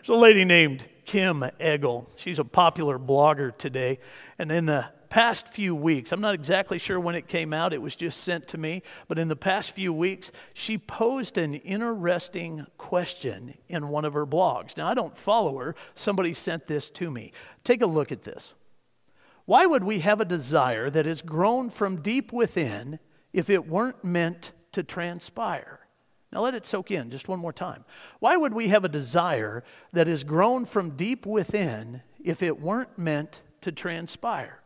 There's a lady named Kim Eggle. She's a popular blogger today. And in the past few weeks, I'm not exactly sure when it came out, it was just sent to me, but in the past few weeks, she posed an interesting question in one of her blogs. Now, I don't follow her, somebody sent this to me. Take a look at this. Why would we have a desire that has grown from deep within if it weren't meant to transpire? Now let it soak in just one more time. Why would we have a desire that is grown from deep within if it weren't meant to transpire?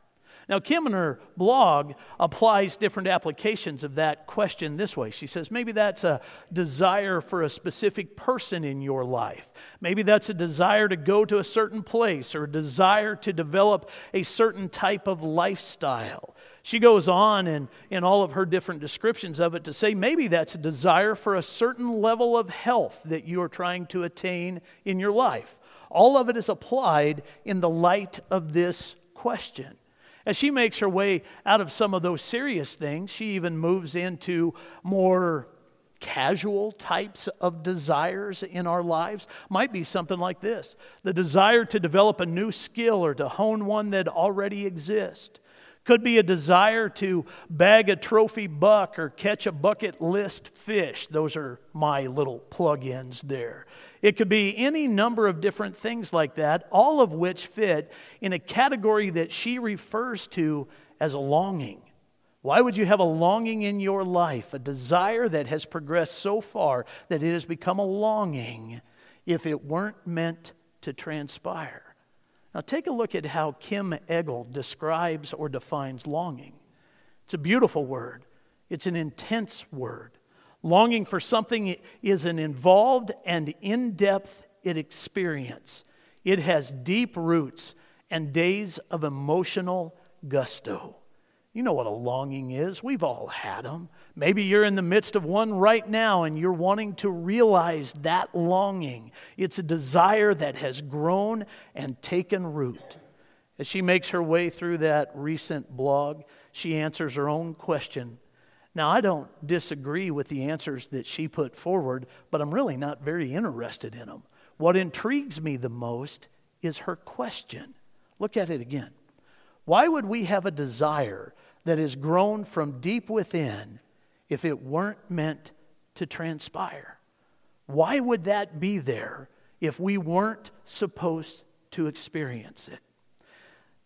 Now, Kim in her blog applies different applications of that question this way. She says maybe that's a desire for a specific person in your life. Maybe that's a desire to go to a certain place or a desire to develop a certain type of lifestyle. She goes on in, in all of her different descriptions of it to say maybe that's a desire for a certain level of health that you are trying to attain in your life. All of it is applied in the light of this question. As she makes her way out of some of those serious things, she even moves into more casual types of desires in our lives. Might be something like this the desire to develop a new skill or to hone one that already exists. Could be a desire to bag a trophy buck or catch a bucket list fish. Those are my little plug ins there. It could be any number of different things like that, all of which fit in a category that she refers to as a longing. Why would you have a longing in your life, a desire that has progressed so far that it has become a longing, if it weren't meant to transpire? Now, take a look at how Kim Eggle describes or defines longing. It's a beautiful word, it's an intense word. Longing for something is an involved and in depth experience. It has deep roots and days of emotional gusto. You know what a longing is. We've all had them. Maybe you're in the midst of one right now and you're wanting to realize that longing. It's a desire that has grown and taken root. As she makes her way through that recent blog, she answers her own question now, I don't disagree with the answers that she put forward, but I'm really not very interested in them. What intrigues me the most is her question. Look at it again. Why would we have a desire that has grown from deep within if it weren't meant to transpire? Why would that be there if we weren't supposed to experience it?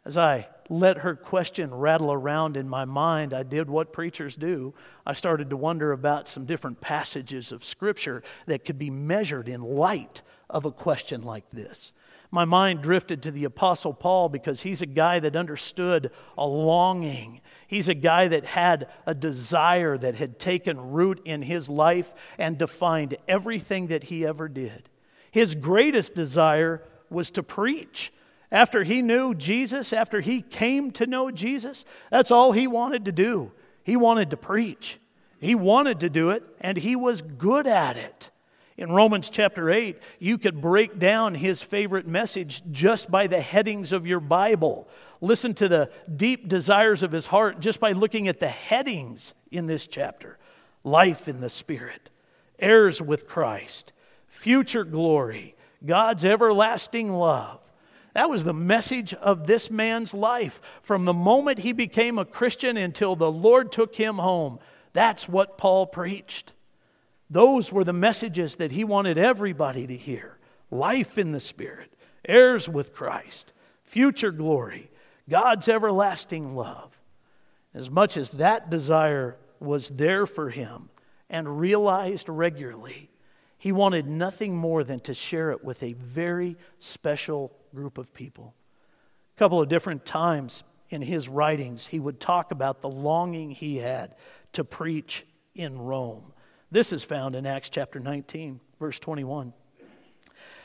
As I let her question rattle around in my mind, I did what preachers do. I started to wonder about some different passages of Scripture that could be measured in light of a question like this. My mind drifted to the Apostle Paul because he's a guy that understood a longing. He's a guy that had a desire that had taken root in his life and defined everything that he ever did. His greatest desire was to preach. After he knew Jesus, after he came to know Jesus, that's all he wanted to do. He wanted to preach. He wanted to do it, and he was good at it. In Romans chapter 8, you could break down his favorite message just by the headings of your Bible. Listen to the deep desires of his heart just by looking at the headings in this chapter life in the Spirit, heirs with Christ, future glory, God's everlasting love that was the message of this man's life from the moment he became a Christian until the Lord took him home. That's what Paul preached. Those were the messages that he wanted everybody to hear life in the Spirit, heirs with Christ, future glory, God's everlasting love. As much as that desire was there for him and realized regularly, he wanted nothing more than to share it with a very special group of people. A couple of different times in his writings, he would talk about the longing he had to preach in Rome. This is found in Acts chapter 19, verse 21.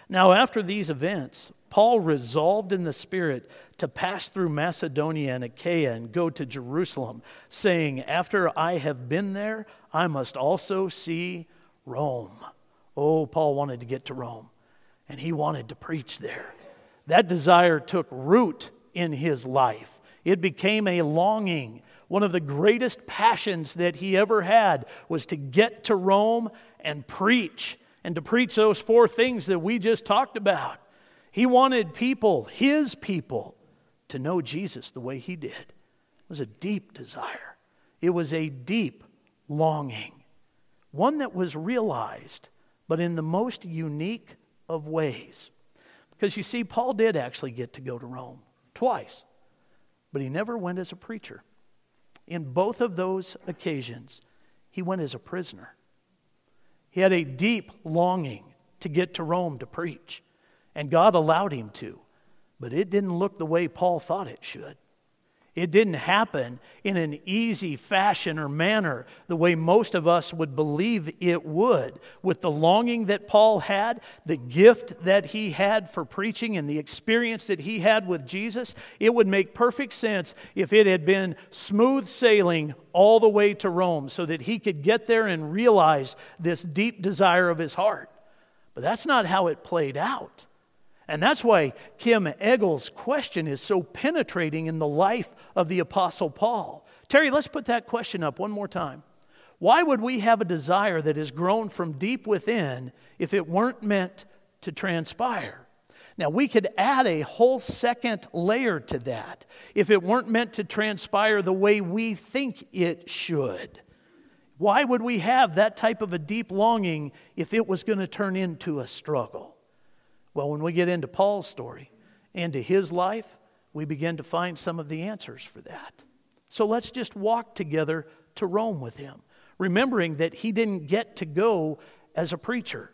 Now, after these events, Paul resolved in the Spirit to pass through Macedonia and Achaia and go to Jerusalem, saying, After I have been there, I must also see Rome. Oh, Paul wanted to get to Rome, and he wanted to preach there that desire took root in his life. It became a longing. One of the greatest passions that he ever had was to get to Rome and preach and to preach those four things that we just talked about. He wanted people, his people, to know Jesus the way he did. It was a deep desire, it was a deep longing, one that was realized, but in the most unique of ways. Because you see, Paul did actually get to go to Rome twice, but he never went as a preacher. In both of those occasions, he went as a prisoner. He had a deep longing to get to Rome to preach, and God allowed him to, but it didn't look the way Paul thought it should. It didn't happen in an easy fashion or manner the way most of us would believe it would. With the longing that Paul had, the gift that he had for preaching, and the experience that he had with Jesus, it would make perfect sense if it had been smooth sailing all the way to Rome so that he could get there and realize this deep desire of his heart. But that's not how it played out. And that's why Kim Eggel's question is so penetrating in the life of the Apostle Paul. Terry, let's put that question up one more time. Why would we have a desire that has grown from deep within if it weren't meant to transpire? Now, we could add a whole second layer to that if it weren't meant to transpire the way we think it should. Why would we have that type of a deep longing if it was going to turn into a struggle? Well, when we get into Paul's story, into his life, we begin to find some of the answers for that. So let's just walk together to Rome with him, remembering that he didn't get to go as a preacher,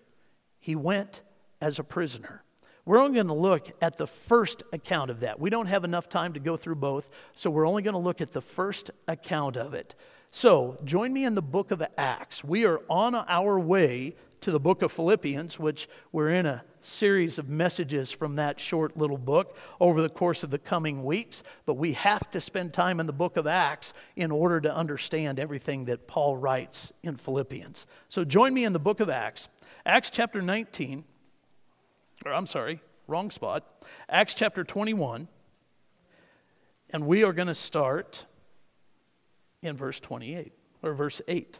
he went as a prisoner. We're only going to look at the first account of that. We don't have enough time to go through both, so we're only going to look at the first account of it. So, join me in the book of Acts. We are on our way to the book of Philippians, which we're in a series of messages from that short little book over the course of the coming weeks. But we have to spend time in the book of Acts in order to understand everything that Paul writes in Philippians. So join me in the book of Acts, Acts chapter 19, or I'm sorry, wrong spot, Acts chapter 21. And we are going to start in verse 28 or verse 8.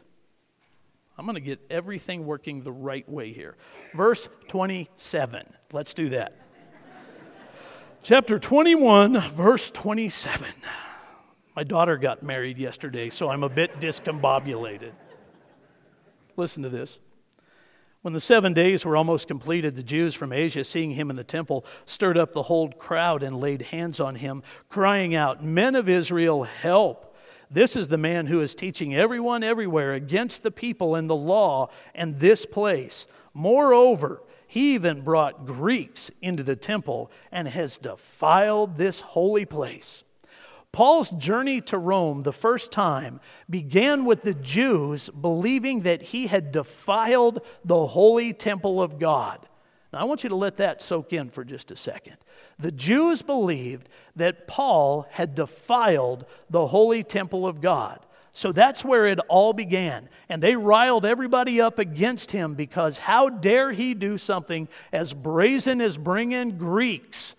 I'm going to get everything working the right way here. Verse 27. Let's do that. Chapter 21, verse 27. My daughter got married yesterday, so I'm a bit discombobulated. Listen to this. When the seven days were almost completed, the Jews from Asia, seeing him in the temple, stirred up the whole crowd and laid hands on him, crying out, Men of Israel, help! This is the man who is teaching everyone everywhere against the people and the law and this place. Moreover, he even brought Greeks into the temple and has defiled this holy place. Paul's journey to Rome the first time began with the Jews believing that he had defiled the holy temple of God. Now, I want you to let that soak in for just a second. The Jews believed that Paul had defiled the holy temple of God. So that's where it all began. And they riled everybody up against him because how dare he do something as brazen as bringing Greeks,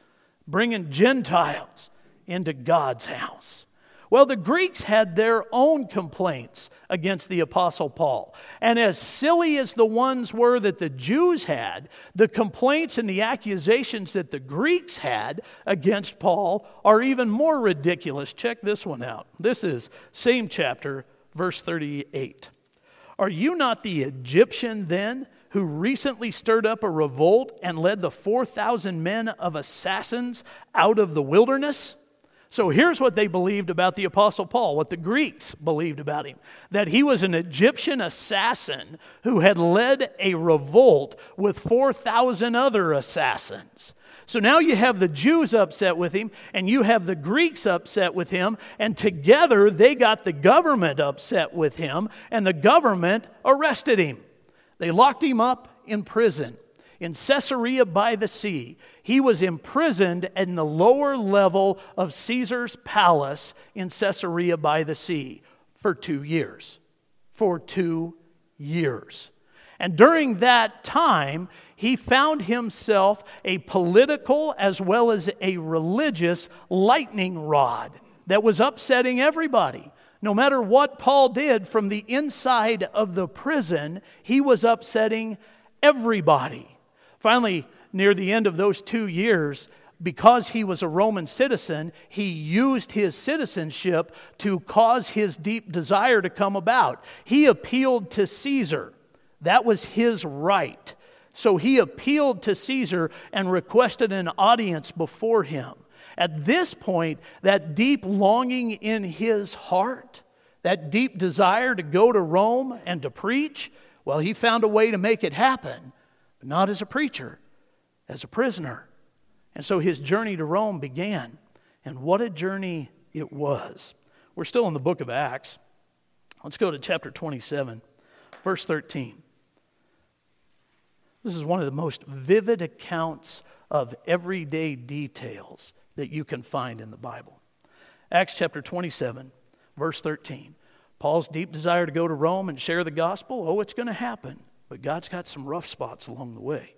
bringing Gentiles into God's house? Well, the Greeks had their own complaints against the Apostle Paul. And as silly as the ones were that the Jews had, the complaints and the accusations that the Greeks had against Paul are even more ridiculous. Check this one out. This is same chapter, verse 38. Are you not the Egyptian then? who recently stirred up a revolt and led the 4,000 men of assassins out of the wilderness? So here's what they believed about the Apostle Paul, what the Greeks believed about him that he was an Egyptian assassin who had led a revolt with 4,000 other assassins. So now you have the Jews upset with him, and you have the Greeks upset with him, and together they got the government upset with him, and the government arrested him. They locked him up in prison in Caesarea by the sea. He was imprisoned in the lower level of Caesar's palace in Caesarea by the sea for two years. For two years. And during that time, he found himself a political as well as a religious lightning rod that was upsetting everybody. No matter what Paul did from the inside of the prison, he was upsetting Everybody. Finally, near the end of those two years, because he was a Roman citizen, he used his citizenship to cause his deep desire to come about. He appealed to Caesar. That was his right. So he appealed to Caesar and requested an audience before him. At this point, that deep longing in his heart, that deep desire to go to Rome and to preach, well, he found a way to make it happen, but not as a preacher, as a prisoner. And so his journey to Rome began. And what a journey it was. We're still in the book of Acts. Let's go to chapter 27, verse 13. This is one of the most vivid accounts of everyday details that you can find in the Bible. Acts chapter 27, verse 13. Paul's deep desire to go to Rome and share the gospel, oh, it's going to happen. But God's got some rough spots along the way.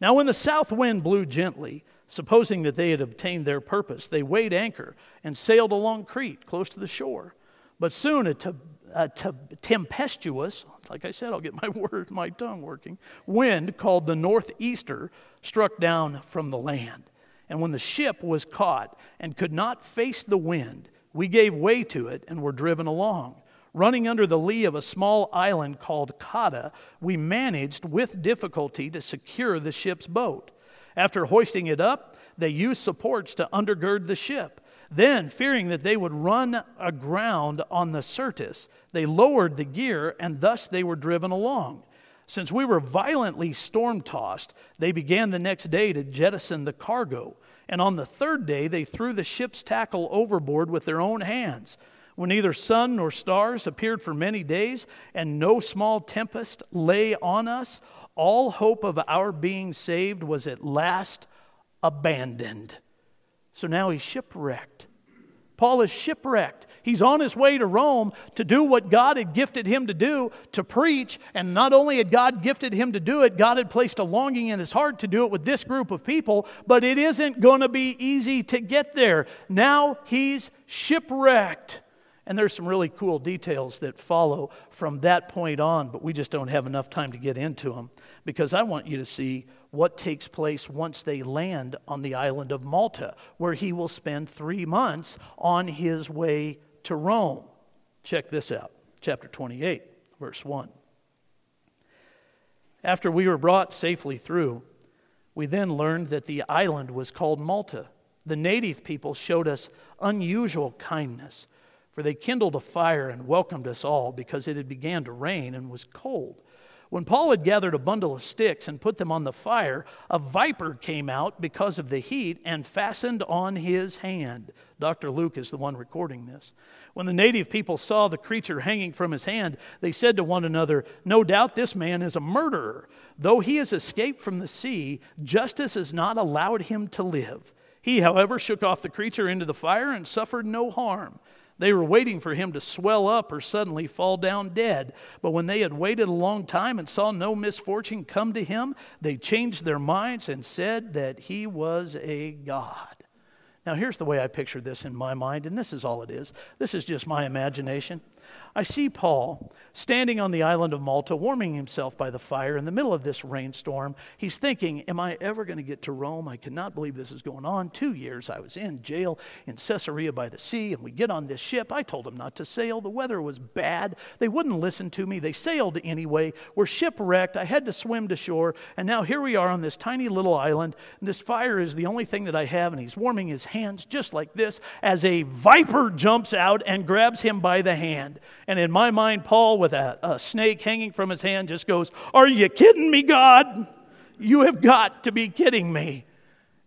Now, when the south wind blew gently, supposing that they had obtained their purpose, they weighed anchor and sailed along Crete, close to the shore. But soon a, te- a te- tempestuous, like I said, I'll get my word, my tongue working, wind called the northeaster struck down from the land. And when the ship was caught and could not face the wind, we gave way to it and were driven along. Running under the lee of a small island called Cauda, we managed with difficulty to secure the ship's boat. After hoisting it up, they used supports to undergird the ship. Then, fearing that they would run aground on the Syrtis, they lowered the gear, and thus they were driven along. Since we were violently storm tossed, they began the next day to jettison the cargo. And on the third day, they threw the ship's tackle overboard with their own hands when neither sun nor stars appeared for many days, and no small tempest lay on us, all hope of our being saved was at last abandoned. So now he's shipwrecked. Paul is shipwrecked. He's on his way to Rome to do what God had gifted him to do, to preach. And not only had God gifted him to do it, God had placed a longing in his heart to do it with this group of people, but it isn't going to be easy to get there. Now he's shipwrecked. And there's some really cool details that follow from that point on, but we just don't have enough time to get into them because I want you to see what takes place once they land on the island of Malta, where he will spend three months on his way to Rome. Check this out, chapter 28, verse 1. After we were brought safely through, we then learned that the island was called Malta. The native people showed us unusual kindness for they kindled a fire and welcomed us all because it had began to rain and was cold. When Paul had gathered a bundle of sticks and put them on the fire, a viper came out because of the heat and fastened on his hand. Dr. Luke is the one recording this. When the native people saw the creature hanging from his hand, they said to one another, No doubt this man is a murderer. Though he has escaped from the sea, justice has not allowed him to live. He, however, shook off the creature into the fire and suffered no harm. They were waiting for him to swell up or suddenly fall down dead. But when they had waited a long time and saw no misfortune come to him, they changed their minds and said that he was a god. Now, here's the way I picture this in my mind, and this is all it is. This is just my imagination. I see Paul standing on the island of Malta, warming himself by the fire in the middle of this rainstorm. He's thinking, Am I ever going to get to Rome? I cannot believe this is going on. Two years I was in jail in Caesarea by the sea, and we get on this ship. I told them not to sail. The weather was bad. They wouldn't listen to me. They sailed anyway. We're shipwrecked. I had to swim to shore, and now here we are on this tiny little island. This fire is the only thing that I have, and he's warming his hands just like this as a viper jumps out and grabs him by the hand. And in my mind, Paul, with a, a snake hanging from his hand, just goes, Are you kidding me, God? You have got to be kidding me.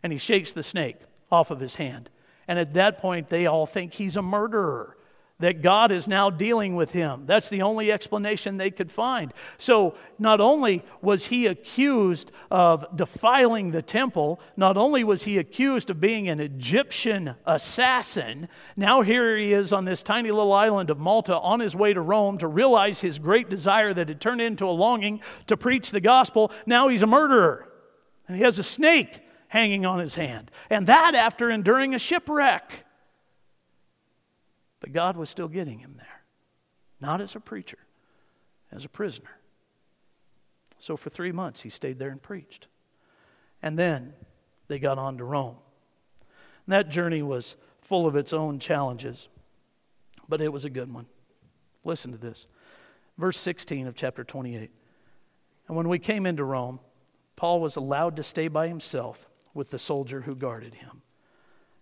And he shakes the snake off of his hand. And at that point, they all think he's a murderer that God is now dealing with him. That's the only explanation they could find. So, not only was he accused of defiling the temple, not only was he accused of being an Egyptian assassin, now here he is on this tiny little island of Malta on his way to Rome to realize his great desire that had turned into a longing to preach the gospel. Now he's a murderer, and he has a snake hanging on his hand. And that after enduring a shipwreck. But God was still getting him there, not as a preacher, as a prisoner. So for three months, he stayed there and preached. And then they got on to Rome. And that journey was full of its own challenges, but it was a good one. Listen to this. Verse 16 of chapter 28. And when we came into Rome, Paul was allowed to stay by himself with the soldier who guarded him.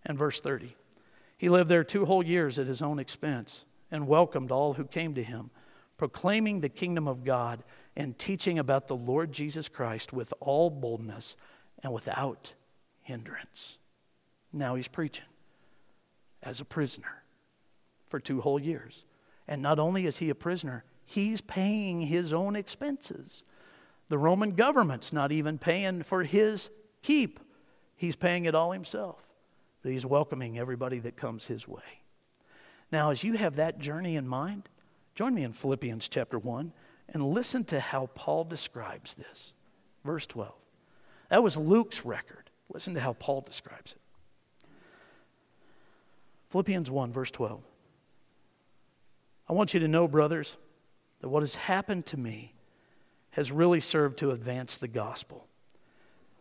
And verse 30. He lived there two whole years at his own expense and welcomed all who came to him, proclaiming the kingdom of God and teaching about the Lord Jesus Christ with all boldness and without hindrance. Now he's preaching as a prisoner for two whole years. And not only is he a prisoner, he's paying his own expenses. The Roman government's not even paying for his keep, he's paying it all himself. But he's welcoming everybody that comes his way. Now, as you have that journey in mind, join me in Philippians chapter 1 and listen to how Paul describes this. Verse 12. That was Luke's record. Listen to how Paul describes it. Philippians 1, verse 12. I want you to know, brothers, that what has happened to me has really served to advance the gospel,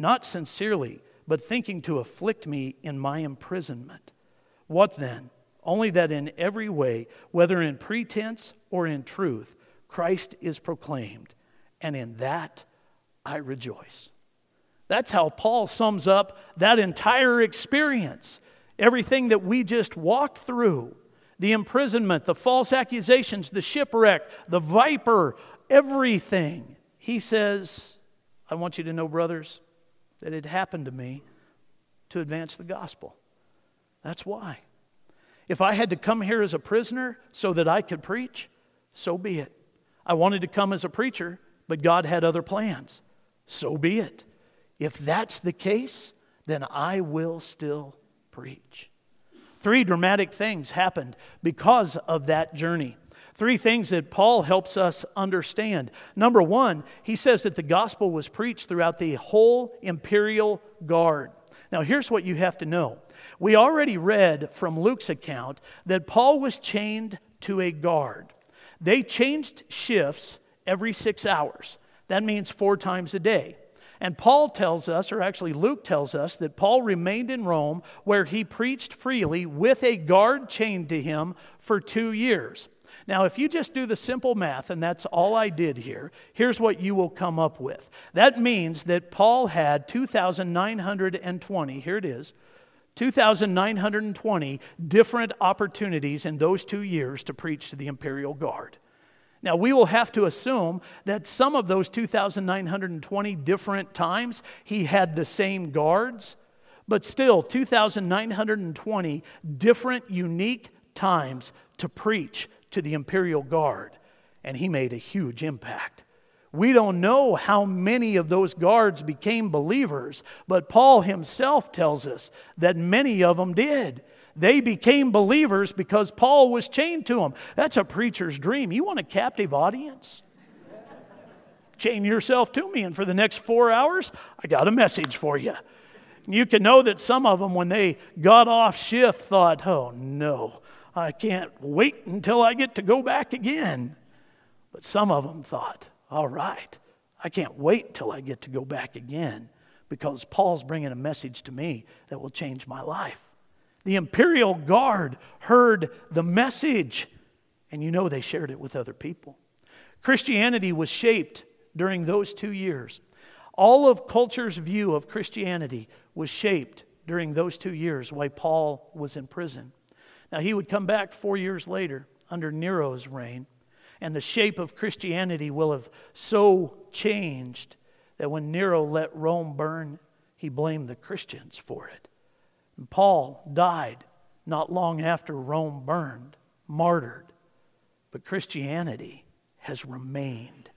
not sincerely, but thinking to afflict me in my imprisonment. What then? Only that in every way, whether in pretense or in truth, Christ is proclaimed, and in that I rejoice. That's how Paul sums up that entire experience. Everything that we just walked through the imprisonment, the false accusations, the shipwreck, the viper, everything. He says, I want you to know, brothers, that it happened to me to advance the gospel. That's why. If I had to come here as a prisoner so that I could preach, so be it. I wanted to come as a preacher, but God had other plans. So be it. If that's the case, then I will still preach. Three dramatic things happened because of that journey. Three things that Paul helps us understand. Number one, he says that the gospel was preached throughout the whole imperial guard. Now, here's what you have to know. We already read from Luke's account that Paul was chained to a guard. They changed shifts every six hours. That means four times a day. And Paul tells us, or actually Luke tells us, that Paul remained in Rome where he preached freely with a guard chained to him for two years. Now, if you just do the simple math, and that's all I did here, here's what you will come up with. That means that Paul had 2,920, here it is, 2,920 different opportunities in those two years to preach to the imperial guard. Now, we will have to assume that some of those 2,920 different times he had the same guards, but still 2,920 different, unique times to preach to the imperial guard. And he made a huge impact. We don't know how many of those guards became believers, but Paul himself tells us that many of them did. They became believers because Paul was chained to them. That's a preacher's dream. You want a captive audience? Chain yourself to me, and for the next four hours, I got a message for you. You can know that some of them, when they got off shift, thought, oh no, I can't wait until I get to go back again. But some of them thought, all right, I can't wait till I get to go back again because Paul's bringing a message to me that will change my life. The imperial guard heard the message, and you know they shared it with other people. Christianity was shaped during those two years. All of culture's view of Christianity was shaped during those two years while Paul was in prison. Now, he would come back four years later under Nero's reign, and the shape of Christianity will have so changed that when Nero let Rome burn, he blamed the Christians for it. And Paul died not long after Rome burned, martyred. But Christianity has remained.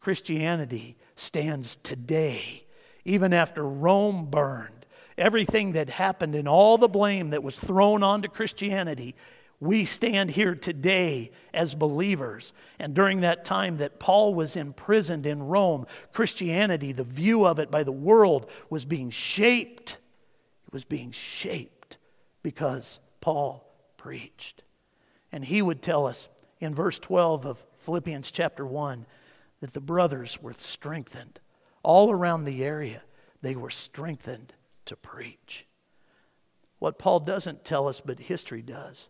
Christianity stands today, even after Rome burned. Everything that happened and all the blame that was thrown onto Christianity, we stand here today as believers. And during that time that Paul was imprisoned in Rome, Christianity, the view of it by the world, was being shaped. It was being shaped because Paul preached. And he would tell us in verse 12 of Philippians chapter 1 that the brothers were strengthened. All around the area, they were strengthened to preach. What Paul doesn't tell us, but history does,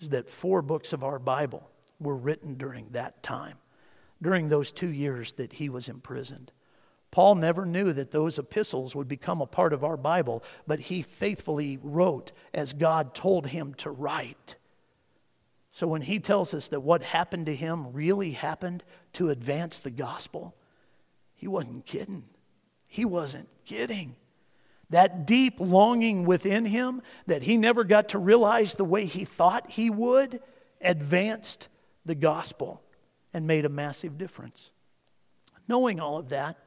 is that four books of our Bible were written during that time, during those two years that he was imprisoned. Paul never knew that those epistles would become a part of our Bible, but he faithfully wrote as God told him to write. So when he tells us that what happened to him really happened to advance the gospel, he wasn't kidding. He wasn't kidding. That deep longing within him that he never got to realize the way he thought he would advanced the gospel and made a massive difference. Knowing all of that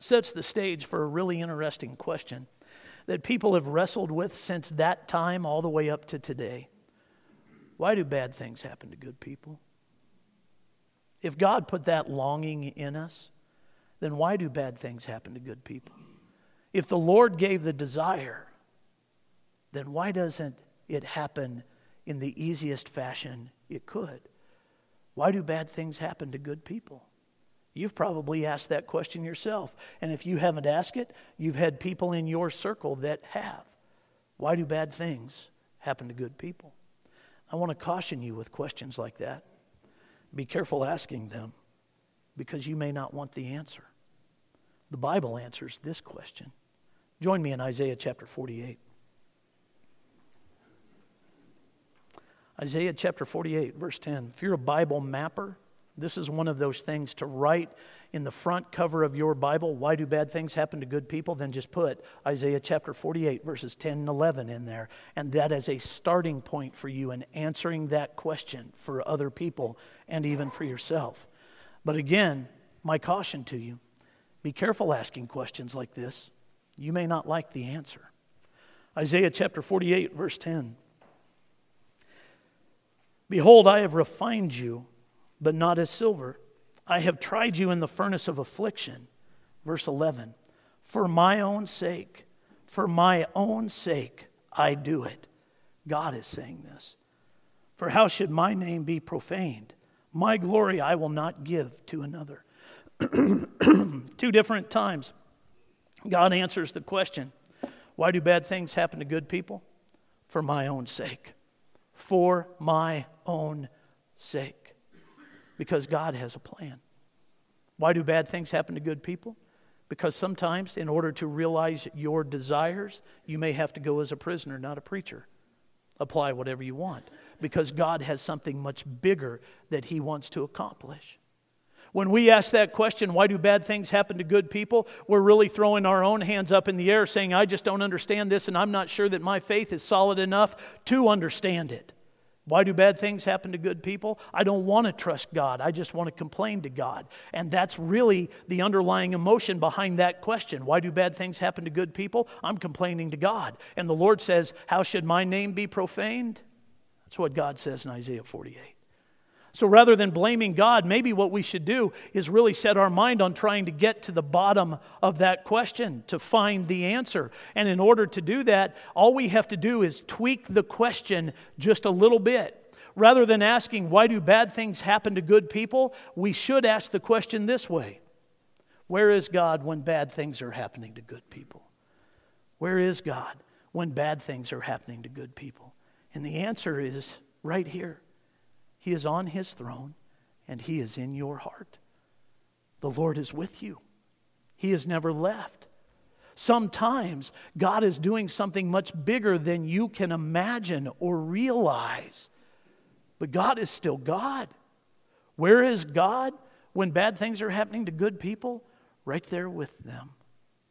sets the stage for a really interesting question that people have wrestled with since that time all the way up to today. Why do bad things happen to good people? If God put that longing in us, then why do bad things happen to good people? If the Lord gave the desire, then why doesn't it happen in the easiest fashion it could? Why do bad things happen to good people? You've probably asked that question yourself. And if you haven't asked it, you've had people in your circle that have. Why do bad things happen to good people? I want to caution you with questions like that. Be careful asking them because you may not want the answer. The Bible answers this question. Join me in Isaiah chapter 48. Isaiah chapter 48, verse 10. If you're a Bible mapper, this is one of those things to write in the front cover of your Bible, why do bad things happen to good people? Then just put Isaiah chapter 48, verses 10 and 11 in there. And that is a starting point for you in answering that question for other people and even for yourself. But again, my caution to you be careful asking questions like this. You may not like the answer. Isaiah chapter 48, verse 10. Behold, I have refined you, but not as silver I have tried you in the furnace of affliction. Verse 11. For my own sake, for my own sake, I do it. God is saying this. For how should my name be profaned? My glory I will not give to another. Two different times, God answers the question why do bad things happen to good people? For my own sake. For my own sake because God has a plan. Why do bad things happen to good people? Because sometimes, in order to realize your desires, you may have to go as a prisoner, not a preacher. Apply whatever you want. Because God has something much bigger that He wants to accomplish. When we ask that question, why do bad things happen to good people? We're really throwing our own hands up in the air saying, I just don't understand this, and I'm not sure that my faith is solid enough to understand it. Why do bad things happen to good people? I don't want to trust God. I just want to complain to God. And that's really the underlying emotion behind that question. Why do bad things happen to good people? I'm complaining to God. And the Lord says, How should my name be profaned? That's what God says in Isaiah 48. So rather than blaming God, maybe what we should do is really set our mind on trying to get to the bottom of that question, to find the answer. And in order to do that, all we have to do is tweak the question just a little bit. Rather than asking, why do bad things happen to good people, we should ask the question this way Where is God when bad things are happening to good people? Where is God when bad things are happening to good people? And the answer is right here. He is on his throne and he is in your heart. The Lord is with you, he has never left. Sometimes God is doing something much bigger than you can imagine or realize. But God is still God. Where is God when bad things are happening to good people? Right there with them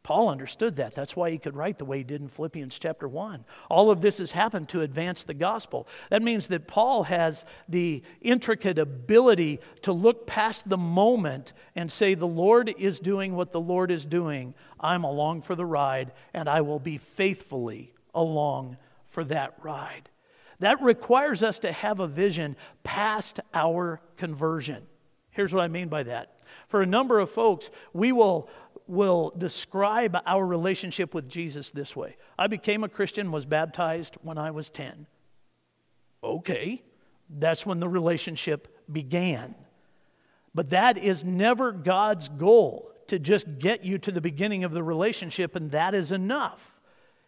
Paul understood that. That's why he could write the way he did in Philippians chapter 1. All of this has happened to advance the gospel. That means that Paul has the intricate ability to look past the moment and say, The Lord is doing what the Lord is doing. I'm along for the ride, and I will be faithfully along for that ride. That requires us to have a vision past our conversion. Here's what I mean by that. For a number of folks, we will will describe our relationship with Jesus this way I became a Christian, was baptized when I was 10. Okay, that's when the relationship began. But that is never God's goal to just get you to the beginning of the relationship, and that is enough.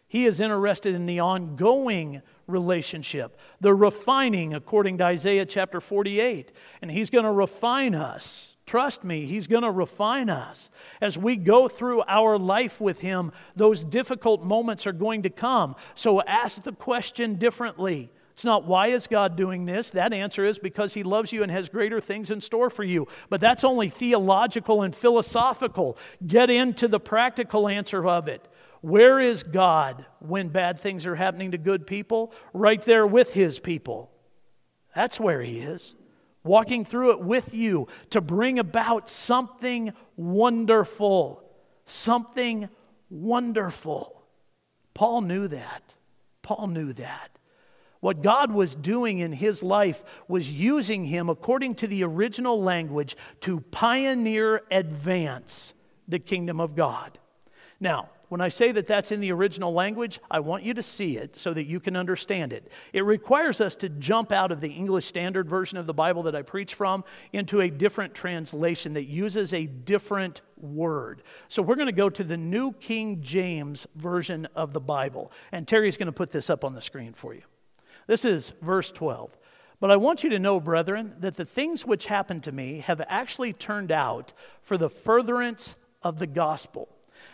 He is interested in the ongoing relationship, the refining, according to Isaiah chapter 48. And He's going to refine us Trust me, He's going to refine us. As we go through our life with Him, those difficult moments are going to come. So ask the question differently. It's not why is God doing this? That answer is because He loves you and has greater things in store for you. But that's only theological and philosophical. Get into the practical answer of it. Where is God when bad things are happening to good people? Right there with His people. That's where He is walking through it with you to bring about something wonderful. Something wonderful. Paul knew that. Paul knew that. What God was doing in his life was using him, according to the original language, to pioneer advance the kingdom of God. Now, when I say that that's in the original language, I want you to see it so that you can understand it. It requires us to jump out of the English Standard Version of the Bible that I preach from into a different translation that uses a different word. So we're going to go to the New King James Version of the Bible. And Terry's going to put this up on the screen for you. This is verse 12. But I want you to know, brethren, that the things which happened to me have actually turned out for the furtherance of the gospel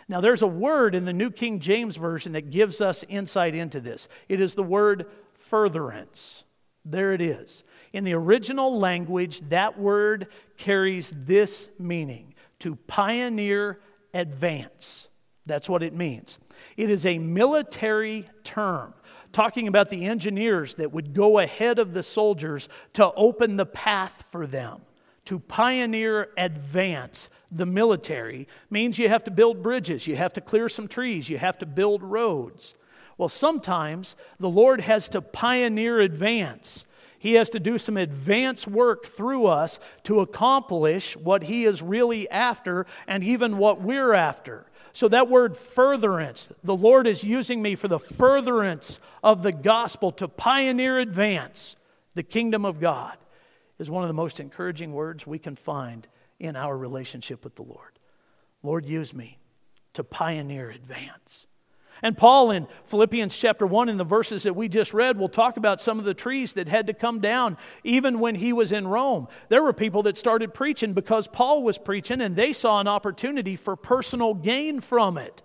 now, there's a word in the New King James Version that gives us insight into this. It is the word furtherance. There it is. In the original language, that word carries this meaning to pioneer advance. That's what it means. It is a military term talking about the engineers that would go ahead of the soldiers to open the path for them to pioneer advance the military means you have to build bridges, you have to clear some trees, you have to build roads. Well, sometimes the Lord has to pioneer advance. He has to do some advance work through us to accomplish what He is really after and even what we're after. So, that word furtherance, the Lord is using me for the furtherance of the gospel to pioneer advance the kingdom of God is one of the most encouraging words we can find in our relationship with the Lord. Lord, use me to pioneer advance. And Paul in Philippians chapter 1, in the verses that we just read, will talk about some of the trees that had to come down even when he was in Rome. There were people that started preaching because Paul was preaching, and they saw an opportunity for personal gain from it.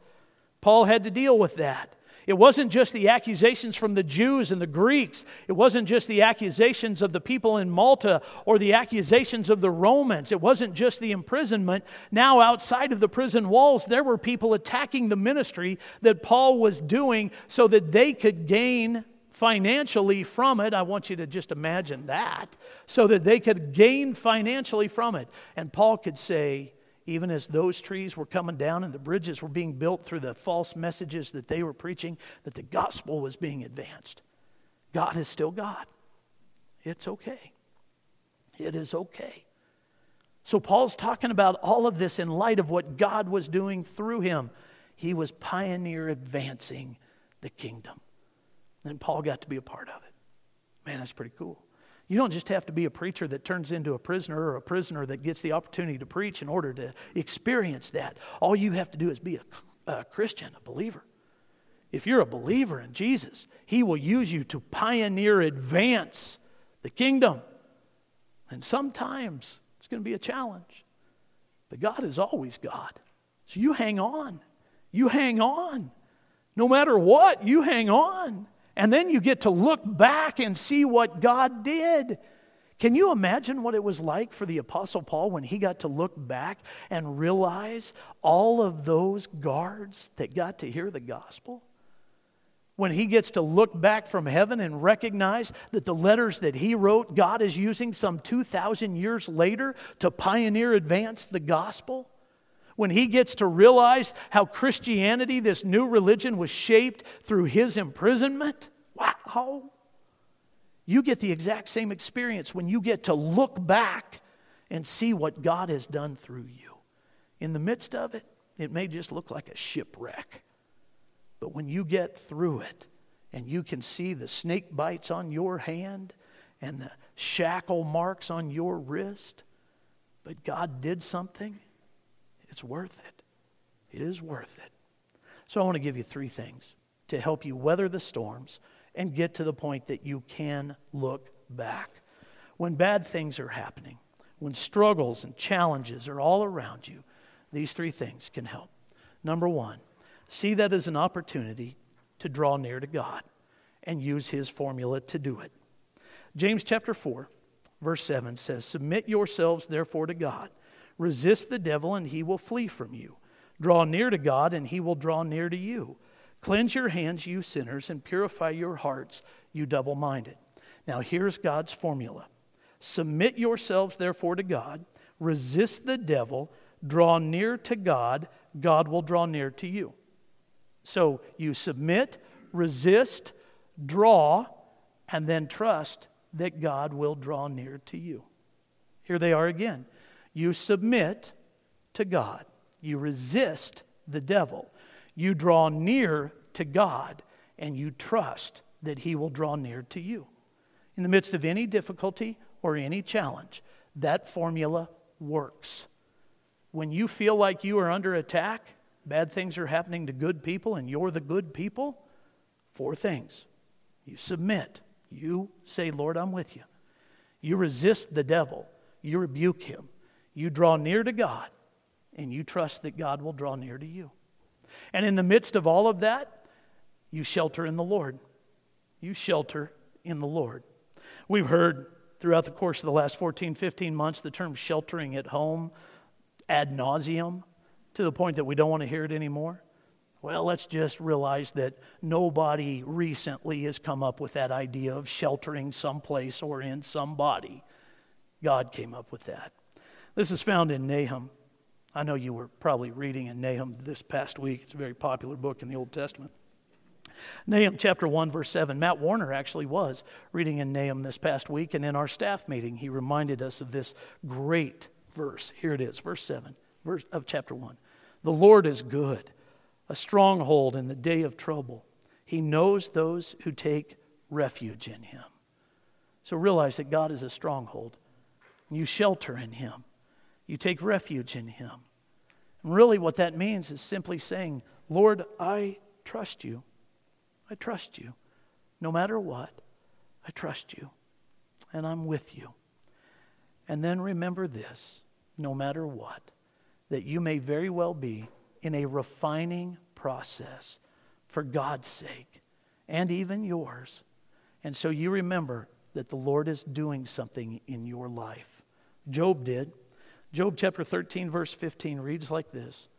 Paul had to deal with that. It wasn't just the accusations from the Jews and the Greeks. It wasn't just the accusations of the people in Malta or the accusations of the Romans. It wasn't just the imprisonment. Now, outside of the prison walls, there were people attacking the ministry that Paul was doing so that they could gain financially from it. I want you to just imagine that. So that they could gain financially from it. And Paul could say, even as those trees were coming down and the bridges were being built through the false messages that they were preaching, that the gospel was being advanced. God is still God. It's okay. It is okay. So, Paul's talking about all of this in light of what God was doing through him. He was pioneer advancing the kingdom. And Paul got to be a part of it. Man, that's pretty cool. You don't just have to be a preacher that turns into a prisoner or a prisoner that gets the opportunity to preach in order to experience that. All you have to do is be a, a Christian, a believer. If you're a believer in Jesus, He will use you to pioneer, advance the kingdom. And sometimes it's going to be a challenge. But God is always God. So you hang on. You hang on. No matter what, you hang on. And then you get to look back and see what God did. Can you imagine what it was like for the Apostle Paul when he got to look back and realize all of those guards that got to hear the gospel? When he gets to look back from heaven and recognize that the letters that he wrote, God is using some 2,000 years later to pioneer advance the gospel? When he gets to realize how Christianity, this new religion, was shaped through his imprisonment? Wow. You get the exact same experience when you get to look back and see what God has done through you. In the midst of it, it may just look like a shipwreck. But when you get through it and you can see the snake bites on your hand and the shackle marks on your wrist, but God did something, it's worth it. It is worth it. So I want to give you three things to help you weather the storms and get to the point that you can look back. When bad things are happening, when struggles and challenges are all around you, these three things can help. Number one, see that as an opportunity to draw near to God and use His formula to do it. James chapter 4, verse 7 says, Submit yourselves therefore to God. Resist the devil, and he will flee from you. Draw near to God, and he will draw near to you. Cleanse your hands, you sinners, and purify your hearts, you double minded. Now, here's God's formula Submit yourselves, therefore, to God, resist the devil, draw near to God, God will draw near to you. So you submit, resist, draw, and then trust that God will draw near to you. Here they are again. You submit to God, you resist the devil. You draw near to God and you trust that He will draw near to you. In the midst of any difficulty or any challenge, that formula works. When you feel like you are under attack, bad things are happening to good people, and you're the good people, four things. You submit. You say, Lord, I'm with you. You resist the devil. You rebuke him. You draw near to God, and you trust that God will draw near to you. And in the midst of all of that, you shelter in the Lord. You shelter in the Lord. We've heard throughout the course of the last 14, 15 months the term sheltering at home ad nauseum to the point that we don't want to hear it anymore. Well, let's just realize that nobody recently has come up with that idea of sheltering someplace or in somebody. God came up with that. This is found in Nahum I know you were probably reading in Nahum this past week. It's a very popular book in the Old Testament. Nahum chapter 1, verse 7. Matt Warner actually was reading in Nahum this past week, and in our staff meeting, he reminded us of this great verse. Here it is, verse 7 verse of chapter 1. The Lord is good, a stronghold in the day of trouble. He knows those who take refuge in him. So realize that God is a stronghold. You shelter in him. You take refuge in Him. And really, what that means is simply saying, Lord, I trust you. I trust you. No matter what, I trust you. And I'm with you. And then remember this no matter what, that you may very well be in a refining process for God's sake and even yours. And so you remember that the Lord is doing something in your life. Job did. Job chapter 13, verse 15 reads like this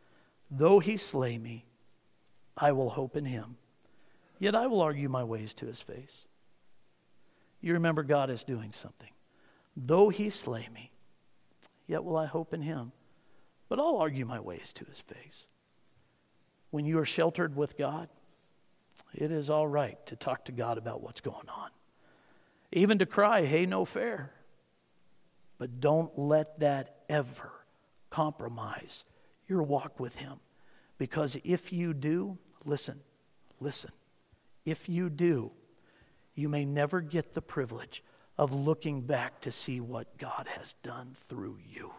Though he slay me, I will hope in him, yet I will argue my ways to his face. You remember God is doing something. Though he slay me, yet will I hope in him, but I'll argue my ways to his face. When you are sheltered with God, it is all right to talk to God about what's going on. Even to cry, hey, no fair. But don't let that ever compromise your walk with Him. Because if you do, listen, listen, if you do, you may never get the privilege of looking back to see what God has done through you.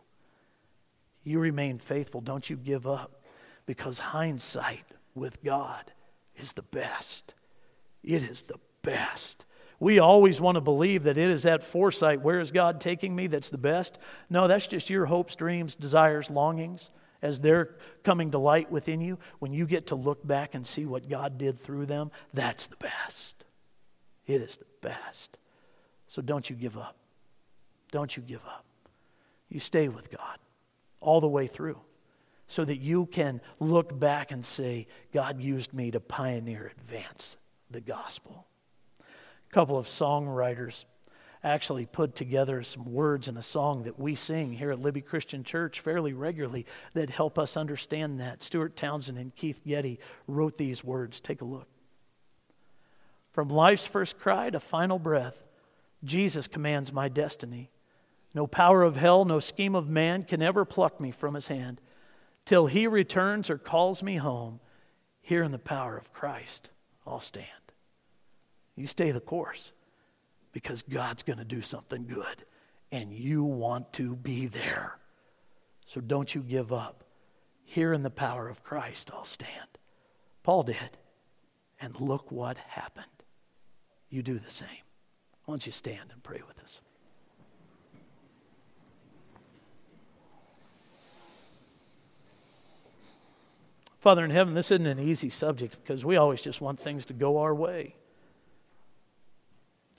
You remain faithful, don't you give up, because hindsight with God is the best. It is the best. We always want to believe that it is that foresight, where is God taking me, that's the best. No, that's just your hopes, dreams, desires, longings as they're coming to light within you. When you get to look back and see what God did through them, that's the best. It is the best. So don't you give up. Don't you give up. You stay with God all the way through so that you can look back and say, God used me to pioneer, advance the gospel. A couple of songwriters actually put together some words in a song that we sing here at Libby Christian Church fairly regularly that help us understand that. Stuart Townsend and Keith Getty wrote these words. Take a look. From life's first cry to final breath, Jesus commands my destiny. No power of hell, no scheme of man can ever pluck me from his hand. Till he returns or calls me home, here in the power of Christ, I'll stand. You stay the course because God's going to do something good and you want to be there. So don't you give up. Here in the power of Christ, I'll stand. Paul did. And look what happened. You do the same. Why don't you stand and pray with us? Father in heaven, this isn't an easy subject because we always just want things to go our way.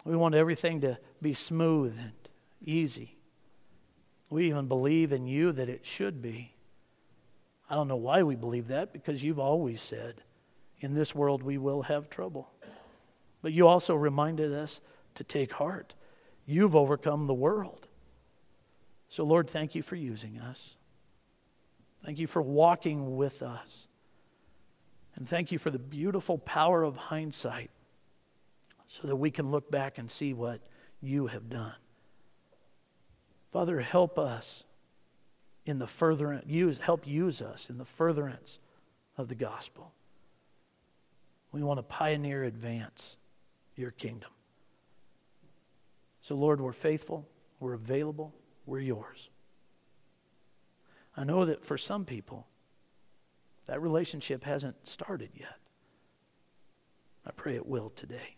We want everything to be smooth and easy. We even believe in you that it should be. I don't know why we believe that because you've always said, in this world we will have trouble. But you also reminded us to take heart. You've overcome the world. So, Lord, thank you for using us. Thank you for walking with us. And thank you for the beautiful power of hindsight so that we can look back and see what you have done. Father, help us in the furtherance, use, help use us in the furtherance of the gospel. We want to pioneer, advance your kingdom. So, Lord, we're faithful, we're available, we're yours. I know that for some people, that relationship hasn't started yet. I pray it will today.